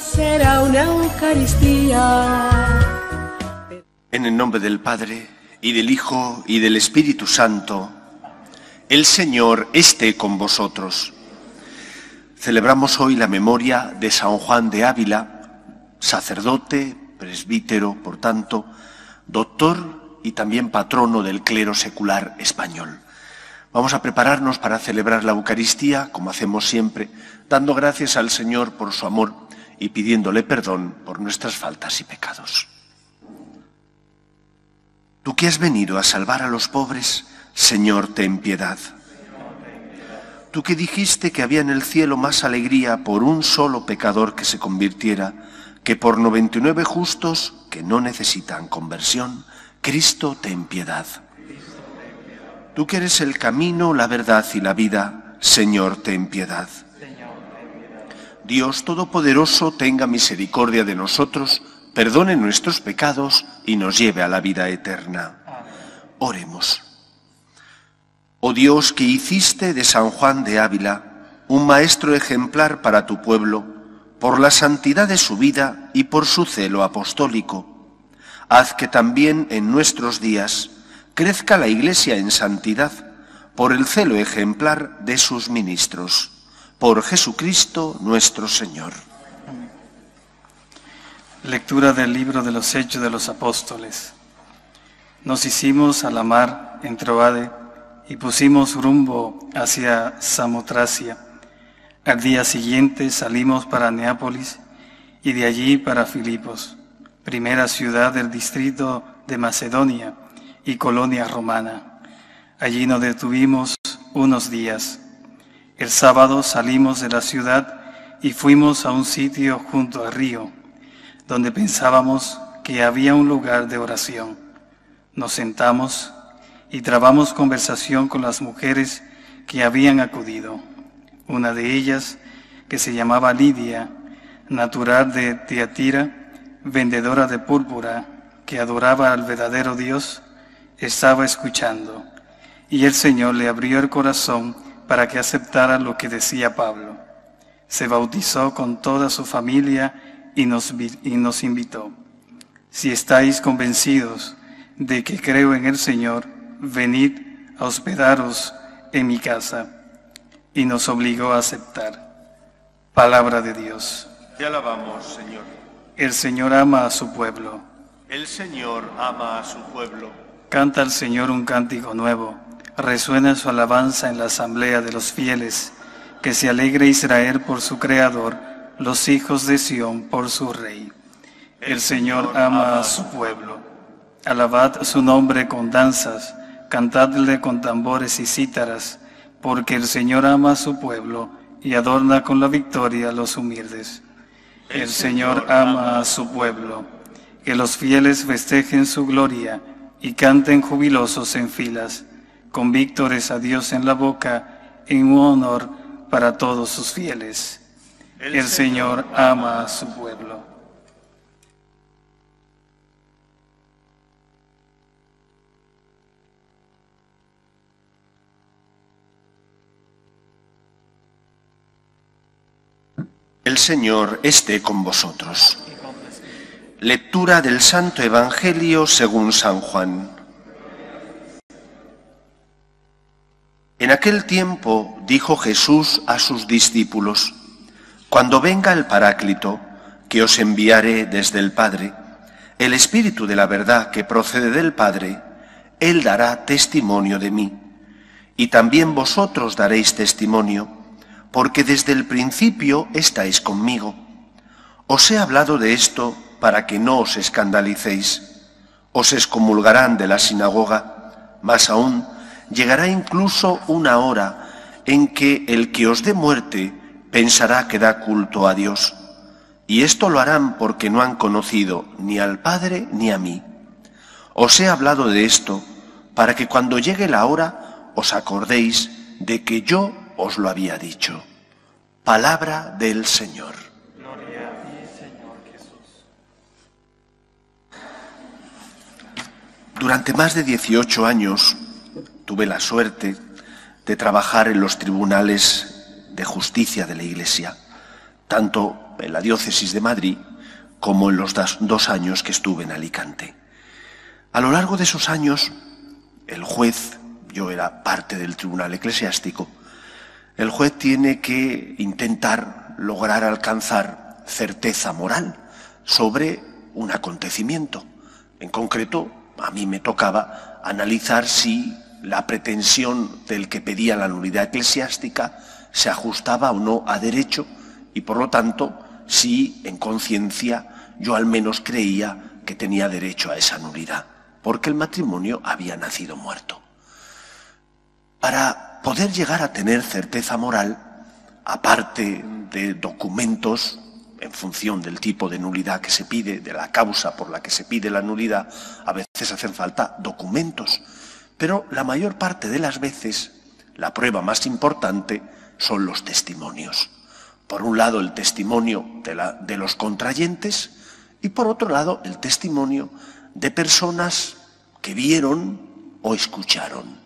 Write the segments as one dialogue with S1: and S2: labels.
S1: será una Eucaristía.
S2: En el nombre del Padre, y del Hijo, y del Espíritu Santo, el Señor esté con vosotros. Celebramos hoy la memoria de San Juan de Ávila, sacerdote, presbítero, por tanto, doctor y también patrono del clero secular español. Vamos a prepararnos para celebrar la Eucaristía, como hacemos siempre, dando gracias al Señor por su amor y pidiéndole perdón por nuestras faltas y pecados. Tú que has venido a salvar a los pobres, Señor, ten piedad. Tú que dijiste que había en el cielo más alegría por un solo pecador que se convirtiera que por 99 justos que no necesitan conversión, Cristo ten piedad. Tú que eres el camino, la verdad y la vida, Señor, ten piedad. Dios Todopoderoso tenga misericordia de nosotros, perdone nuestros pecados y nos lleve a la vida eterna. Oremos. Oh Dios que hiciste de San Juan de Ávila un maestro ejemplar para tu pueblo, por la santidad de su vida y por su celo apostólico, haz que también en nuestros días crezca la Iglesia en santidad por el celo ejemplar de sus ministros. Por Jesucristo nuestro Señor.
S3: Lectura del libro de los Hechos de los Apóstoles. Nos hicimos a la mar en Troade y pusimos rumbo hacia Samotracia. Al día siguiente salimos para Neápolis y de allí para Filipos, primera ciudad del distrito de Macedonia y colonia romana. Allí nos detuvimos unos días. El sábado salimos de la ciudad y fuimos a un sitio junto al río, donde pensábamos que había un lugar de oración. Nos sentamos y trabamos conversación con las mujeres que habían acudido. Una de ellas, que se llamaba Lidia, natural de Tiatira, vendedora de púrpura, que adoraba al verdadero Dios, estaba escuchando, y el Señor le abrió el corazón para que aceptara lo que decía Pablo. Se bautizó con toda su familia y nos, y nos invitó. Si estáis convencidos de que creo en el Señor, venid a hospedaros en mi casa. Y nos obligó a aceptar. Palabra de Dios.
S2: Te alabamos, Señor.
S3: El Señor ama a su pueblo.
S2: El Señor ama a su pueblo.
S3: Canta al Señor un cántico nuevo. Resuena su alabanza en la asamblea de los fieles. Que se alegre Israel por su Creador, los hijos de Sión por su Rey. El Señor ama a su pueblo. Alabad su nombre con danzas, cantadle con tambores y cítaras, porque el Señor ama a su pueblo y adorna con la victoria los humildes. El Señor ama a su pueblo, que los fieles festejen su gloria y canten jubilosos en filas, con víctores a Dios en la boca, en un honor para todos sus fieles. El Señor ama a su pueblo.
S2: El Señor esté con vosotros. Lectura del Santo Evangelio según San Juan. En aquel tiempo dijo Jesús a sus discípulos, Cuando venga el Paráclito, que os enviaré desde el Padre, el Espíritu de la verdad que procede del Padre, Él dará testimonio de mí. Y también vosotros daréis testimonio porque desde el principio estáis conmigo. Os he hablado de esto para que no os escandalicéis. Os excomulgarán de la sinagoga, más aún, llegará incluso una hora en que el que os dé muerte pensará que da culto a Dios. Y esto lo harán porque no han conocido ni al Padre ni a mí. Os he hablado de esto para que cuando llegue la hora os acordéis de que yo os lo había dicho. Palabra del Señor.
S3: Gloria a ti, Señor Jesús.
S2: Durante más de 18 años tuve la suerte de trabajar en los tribunales de justicia de la Iglesia, tanto en la diócesis de Madrid como en los dos años que estuve en Alicante. A lo largo de esos años, el juez, yo era parte del tribunal eclesiástico, el juez tiene que intentar lograr alcanzar certeza moral sobre un acontecimiento. En concreto, a mí me tocaba analizar si la pretensión del que pedía la nulidad eclesiástica se ajustaba o no a derecho y por lo tanto si en conciencia yo al menos creía que tenía derecho a esa nulidad, porque el matrimonio había nacido muerto. Para poder llegar a tener certeza moral, aparte de documentos en función del tipo de nulidad que se pide, de la causa por la que se pide la nulidad, a veces hacen falta documentos. Pero la mayor parte de las veces, la prueba más importante son los testimonios. Por un lado, el testimonio de, de los contrayentes y por otro lado, el testimonio de personas que vieron o escucharon,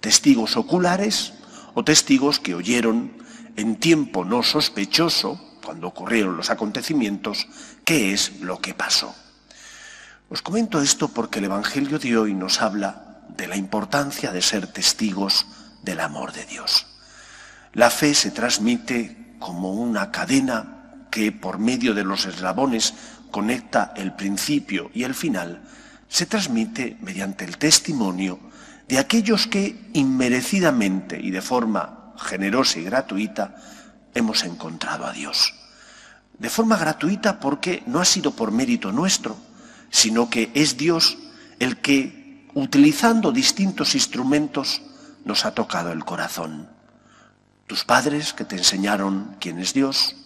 S2: testigos oculares o testigos que oyeron en tiempo no sospechoso, cuando ocurrieron los acontecimientos, qué es lo que pasó. Os comento esto porque el Evangelio de hoy nos habla de la importancia de ser testigos del amor de Dios. La fe se transmite como una cadena que por medio de los eslabones conecta el principio y el final, se transmite mediante el testimonio de aquellos que inmerecidamente y de forma generosa y gratuita hemos encontrado a Dios. De forma gratuita porque no ha sido por mérito nuestro, sino que es Dios el que, utilizando distintos instrumentos, nos ha tocado el corazón. Tus padres que te enseñaron quién es Dios,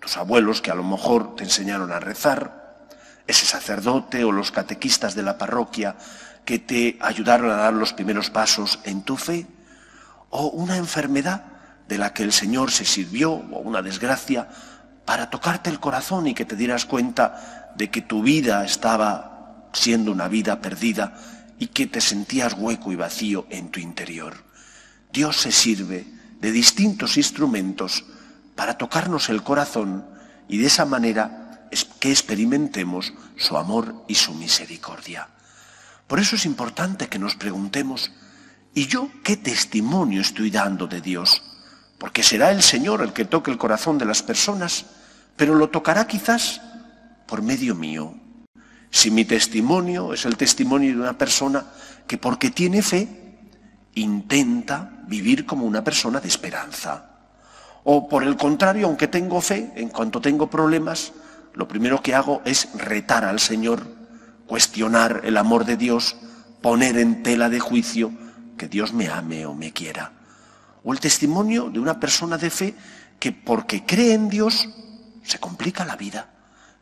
S2: tus abuelos que a lo mejor te enseñaron a rezar, ese sacerdote o los catequistas de la parroquia que te ayudaron a dar los primeros pasos en tu fe, o una enfermedad de la que el Señor se sirvió, o una desgracia, para tocarte el corazón y que te dieras cuenta de que tu vida estaba siendo una vida perdida y que te sentías hueco y vacío en tu interior. Dios se sirve de distintos instrumentos para tocarnos el corazón y de esa manera que experimentemos su amor y su misericordia. Por eso es importante que nos preguntemos, ¿y yo qué testimonio estoy dando de Dios? Porque será el Señor el que toque el corazón de las personas, pero lo tocará quizás por medio mío. Si mi testimonio es el testimonio de una persona que porque tiene fe intenta vivir como una persona de esperanza. O por el contrario, aunque tengo fe, en cuanto tengo problemas, lo primero que hago es retar al Señor, cuestionar el amor de Dios, poner en tela de juicio que Dios me ame o me quiera. O el testimonio de una persona de fe que porque cree en Dios se complica la vida.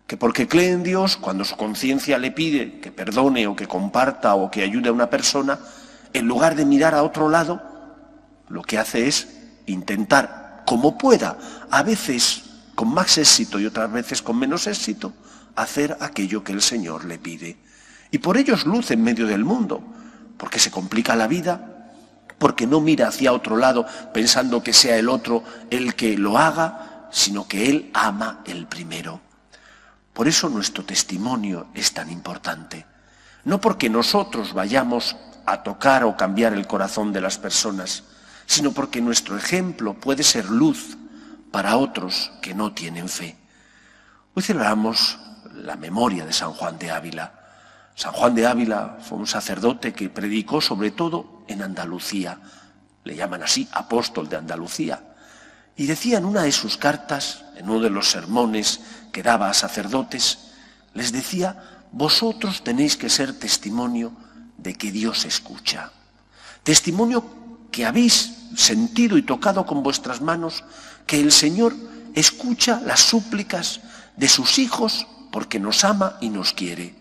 S2: Que porque cree en Dios, cuando su conciencia le pide que perdone o que comparta o que ayude a una persona, en lugar de mirar a otro lado, lo que hace es intentar, como pueda, a veces con más éxito y otras veces con menos éxito, hacer aquello que el Señor le pide. Y por ello es luz en medio del mundo, porque se complica la vida, porque no mira hacia otro lado pensando que sea el otro el que lo haga, sino que Él ama el primero. Por eso nuestro testimonio es tan importante. No porque nosotros vayamos a tocar o cambiar el corazón de las personas, sino porque nuestro ejemplo puede ser luz para otros que no tienen fe. Hoy celebramos la memoria de San Juan de Ávila. San Juan de Ávila fue un sacerdote que predicó sobre todo en Andalucía. Le llaman así apóstol de Andalucía. Y decía en una de sus cartas, en uno de los sermones que daba a sacerdotes, les decía, vosotros tenéis que ser testimonio de que Dios escucha. Testimonio que habéis sentido y tocado con vuestras manos que el Señor escucha las súplicas de sus hijos porque nos ama y nos quiere.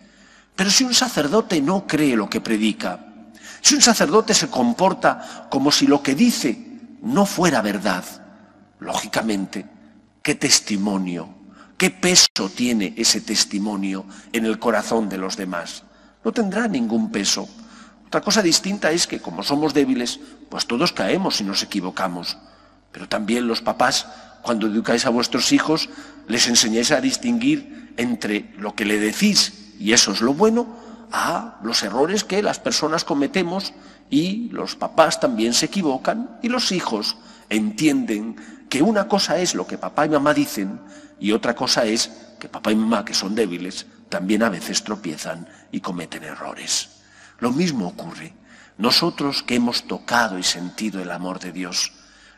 S2: Pero si un sacerdote no cree lo que predica, si un sacerdote se comporta como si lo que dice no fuera verdad, lógicamente, ¿qué testimonio, qué peso tiene ese testimonio en el corazón de los demás? no tendrá ningún peso. Otra cosa distinta es que como somos débiles, pues todos caemos y nos equivocamos. Pero también los papás, cuando educáis a vuestros hijos, les enseñáis a distinguir entre lo que le decís, y eso es lo bueno, a los errores que las personas cometemos y los papás también se equivocan y los hijos entienden que una cosa es lo que papá y mamá dicen y otra cosa es que papá y mamá, que son débiles, también a veces tropiezan y cometen errores. Lo mismo ocurre. Nosotros que hemos tocado y sentido el amor de Dios,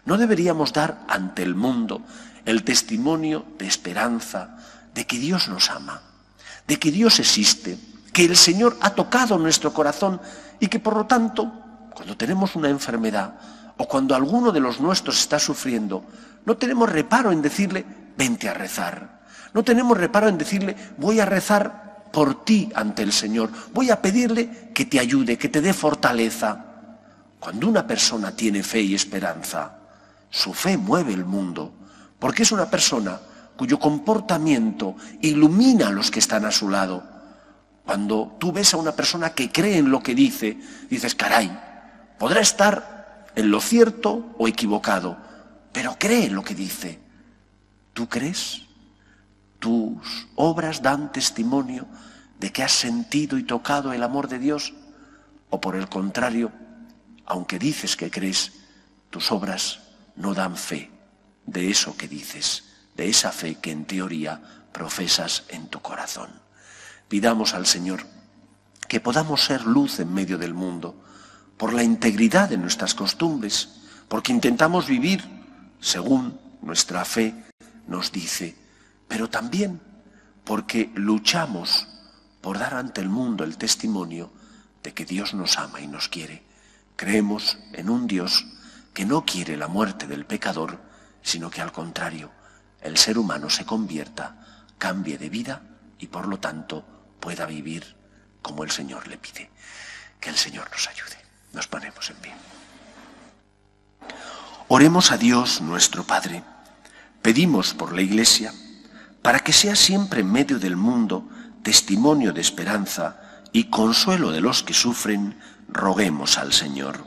S2: no deberíamos dar ante el mundo el testimonio de esperanza, de que Dios nos ama, de que Dios existe, que el Señor ha tocado nuestro corazón y que por lo tanto, cuando tenemos una enfermedad o cuando alguno de los nuestros está sufriendo, no tenemos reparo en decirle, vente a rezar. No tenemos reparo en decirle, voy a rezar por ti ante el Señor, voy a pedirle que te ayude, que te dé fortaleza. Cuando una persona tiene fe y esperanza, su fe mueve el mundo, porque es una persona cuyo comportamiento ilumina a los que están a su lado cuando tú ves a una persona que cree en lo que dice, dices, caray, podrá estar en lo cierto o equivocado, pero cree en lo que dice. ¿Tú crees? ¿Tus obras dan testimonio de que has sentido y tocado el amor de Dios? ¿O por el contrario, aunque dices que crees, tus obras no dan fe de eso que dices, de esa fe que en teoría profesas en tu corazón? Pidamos al Señor que podamos ser luz en medio del mundo, por la integridad de nuestras costumbres, porque intentamos vivir según nuestra fe nos dice, pero también porque luchamos por dar ante el mundo el testimonio de que Dios nos ama y nos quiere. Creemos en un Dios que no quiere la muerte del pecador, sino que al contrario, el ser humano se convierta, cambie de vida y por lo tanto pueda vivir como el Señor le pide. Que el Señor nos ayude. Nos ponemos en pie. Oremos a Dios nuestro Padre. Pedimos por la Iglesia para que sea siempre en medio del mundo testimonio de esperanza y consuelo de los que sufren, roguemos al Señor.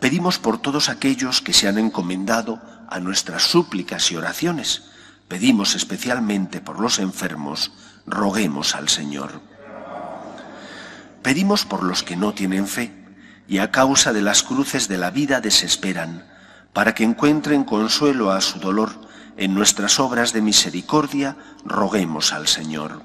S2: Pedimos por todos aquellos que se han encomendado a nuestras súplicas y oraciones. Pedimos especialmente por los enfermos, roguemos al Señor. Pedimos por los que no tienen fe y a causa de las cruces de la vida desesperan, para que encuentren consuelo a su dolor en nuestras obras de misericordia, roguemos al Señor.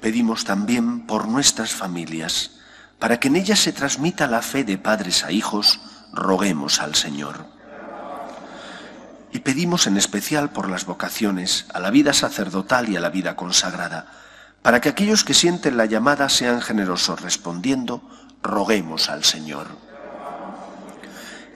S2: Pedimos también por nuestras familias, para que en ellas se transmita la fe de padres a hijos, roguemos al Señor. Y pedimos en especial por las vocaciones a la vida sacerdotal y a la vida consagrada, para que aquellos que sienten la llamada sean generosos respondiendo, roguemos al Señor.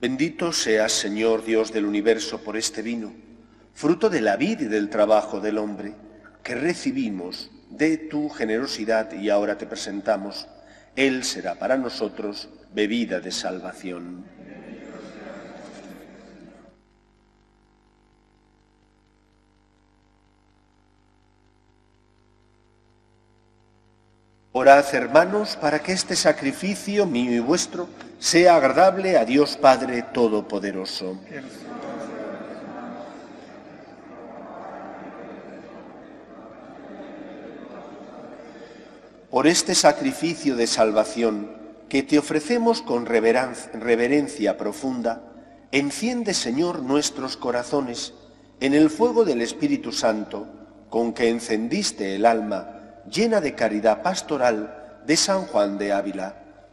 S2: Bendito seas, Señor Dios del universo, por este vino, fruto de la vida y del trabajo del hombre, que recibimos de tu generosidad y ahora te presentamos. Él será para nosotros bebida de salvación. Orad, hermanos, para que este sacrificio mío y vuestro sea agradable a Dios Padre Todopoderoso. por este sacrificio de salvación que te ofrecemos con reverencia profunda, enciende, Señor, nuestros corazones en el fuego del Espíritu Santo, con que encendiste el alma llena de caridad pastoral de San Juan de Ávila,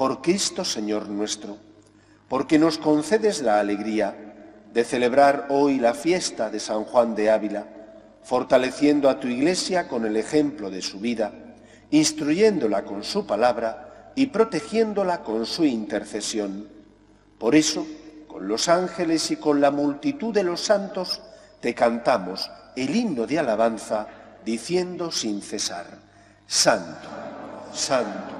S2: por Cristo Señor nuestro, porque nos concedes la alegría de celebrar hoy la fiesta de San Juan de Ávila, fortaleciendo a tu iglesia con el ejemplo de su vida, instruyéndola con su palabra y protegiéndola con su intercesión. Por eso, con los ángeles y con la multitud de los santos, te cantamos el himno de alabanza diciendo sin cesar, Santo, Santo,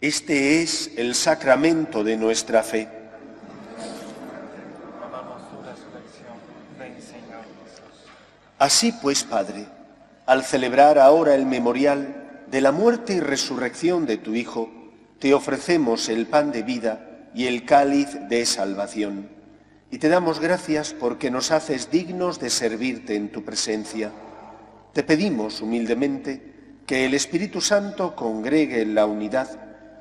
S2: Este es el sacramento de nuestra fe. Así pues, Padre, al celebrar ahora el memorial de la muerte y resurrección de tu Hijo, te ofrecemos el pan de vida y el cáliz de salvación. Y te damos gracias porque nos haces dignos de servirte en tu presencia. Te pedimos humildemente que el Espíritu Santo congregue en la unidad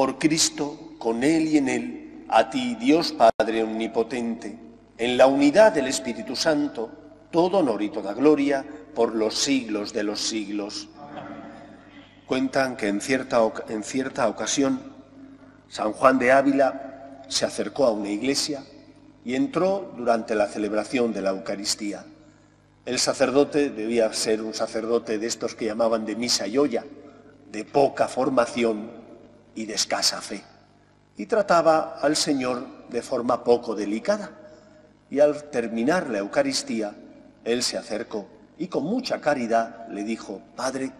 S2: Por Cristo, con Él y en Él, a ti, Dios Padre Omnipotente, en la unidad del Espíritu Santo, todo honor y toda gloria por los siglos de los siglos. Cuentan que en cierta, en cierta ocasión San Juan de Ávila se acercó a una iglesia y entró durante la celebración de la Eucaristía. El sacerdote debía ser un sacerdote de estos que llamaban de misa y olla, de poca formación y de escasa fe. Y trataba al Señor de forma poco delicada. Y al terminar la Eucaristía, él se acercó y con mucha caridad le dijo, Padre,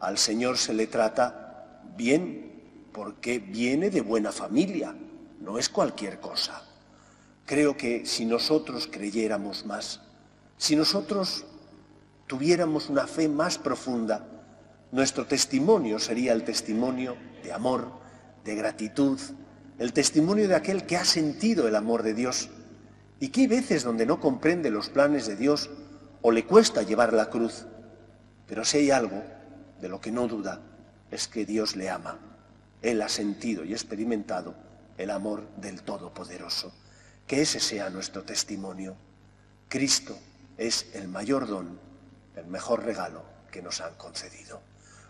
S2: al Señor se le trata bien porque viene de buena familia, no es cualquier cosa. Creo que si nosotros creyéramos más, si nosotros tuviéramos una fe más profunda, nuestro testimonio sería el testimonio de amor, de gratitud, el testimonio de aquel que ha sentido el amor de Dios y que hay veces donde no comprende los planes de Dios o le cuesta llevar la cruz. Pero si hay algo de lo que no duda es que Dios le ama. Él ha sentido y experimentado el amor del Todopoderoso. Que ese sea nuestro testimonio. Cristo es el mayor don, el mejor regalo que nos han concedido.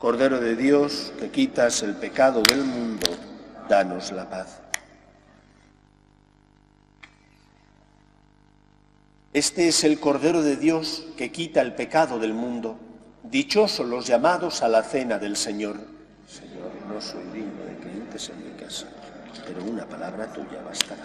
S2: Cordero de Dios, que quitas el pecado del mundo, danos la paz. Este es el Cordero de Dios que quita el pecado del mundo. Dichosos los llamados a la cena del Señor. Señor, no soy digno de que entres en mi casa, pero una palabra tuya bastará.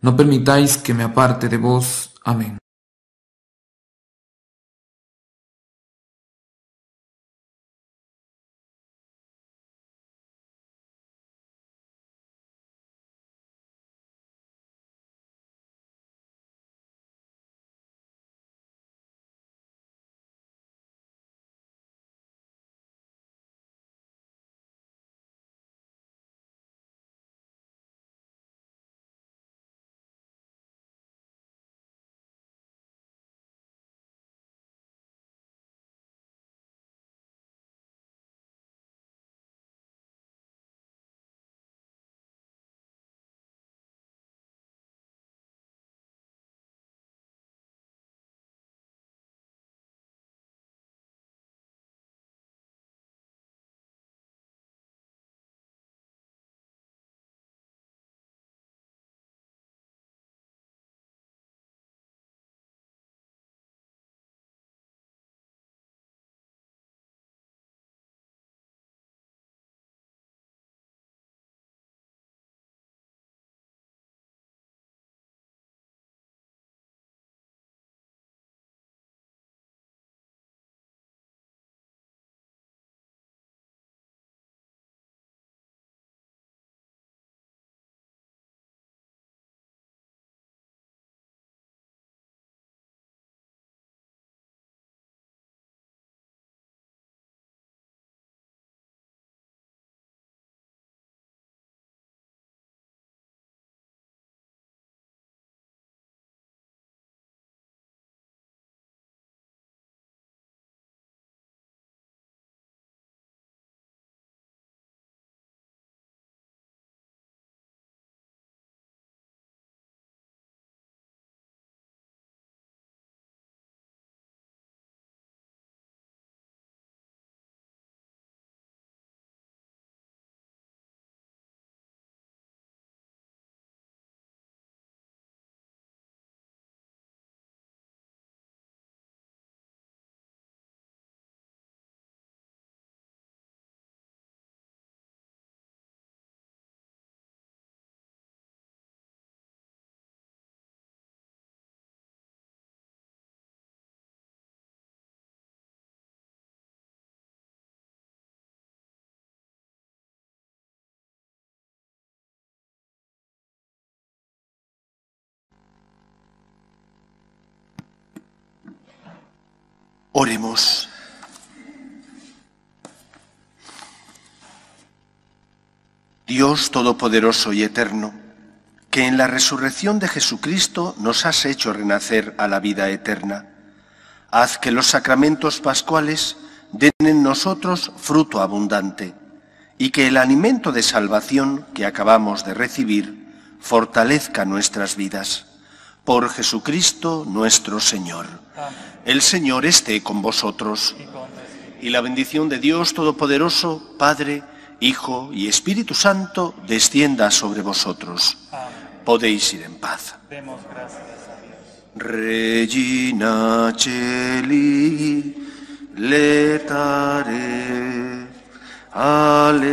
S4: no permitáis que me aparte de vos. Amén.
S2: Oremos. Dios Todopoderoso y Eterno, que en la resurrección de Jesucristo nos has hecho renacer a la vida eterna, haz que los sacramentos pascuales den en nosotros fruto abundante y que el alimento de salvación que acabamos de recibir fortalezca nuestras vidas. Por Jesucristo nuestro Señor. El Señor esté con vosotros. Y la bendición de Dios Todopoderoso, Padre, Hijo y Espíritu Santo, descienda sobre vosotros. Podéis ir en paz.
S3: Demos gracias a Dios.
S2: Regina Celi, letare, alleluia,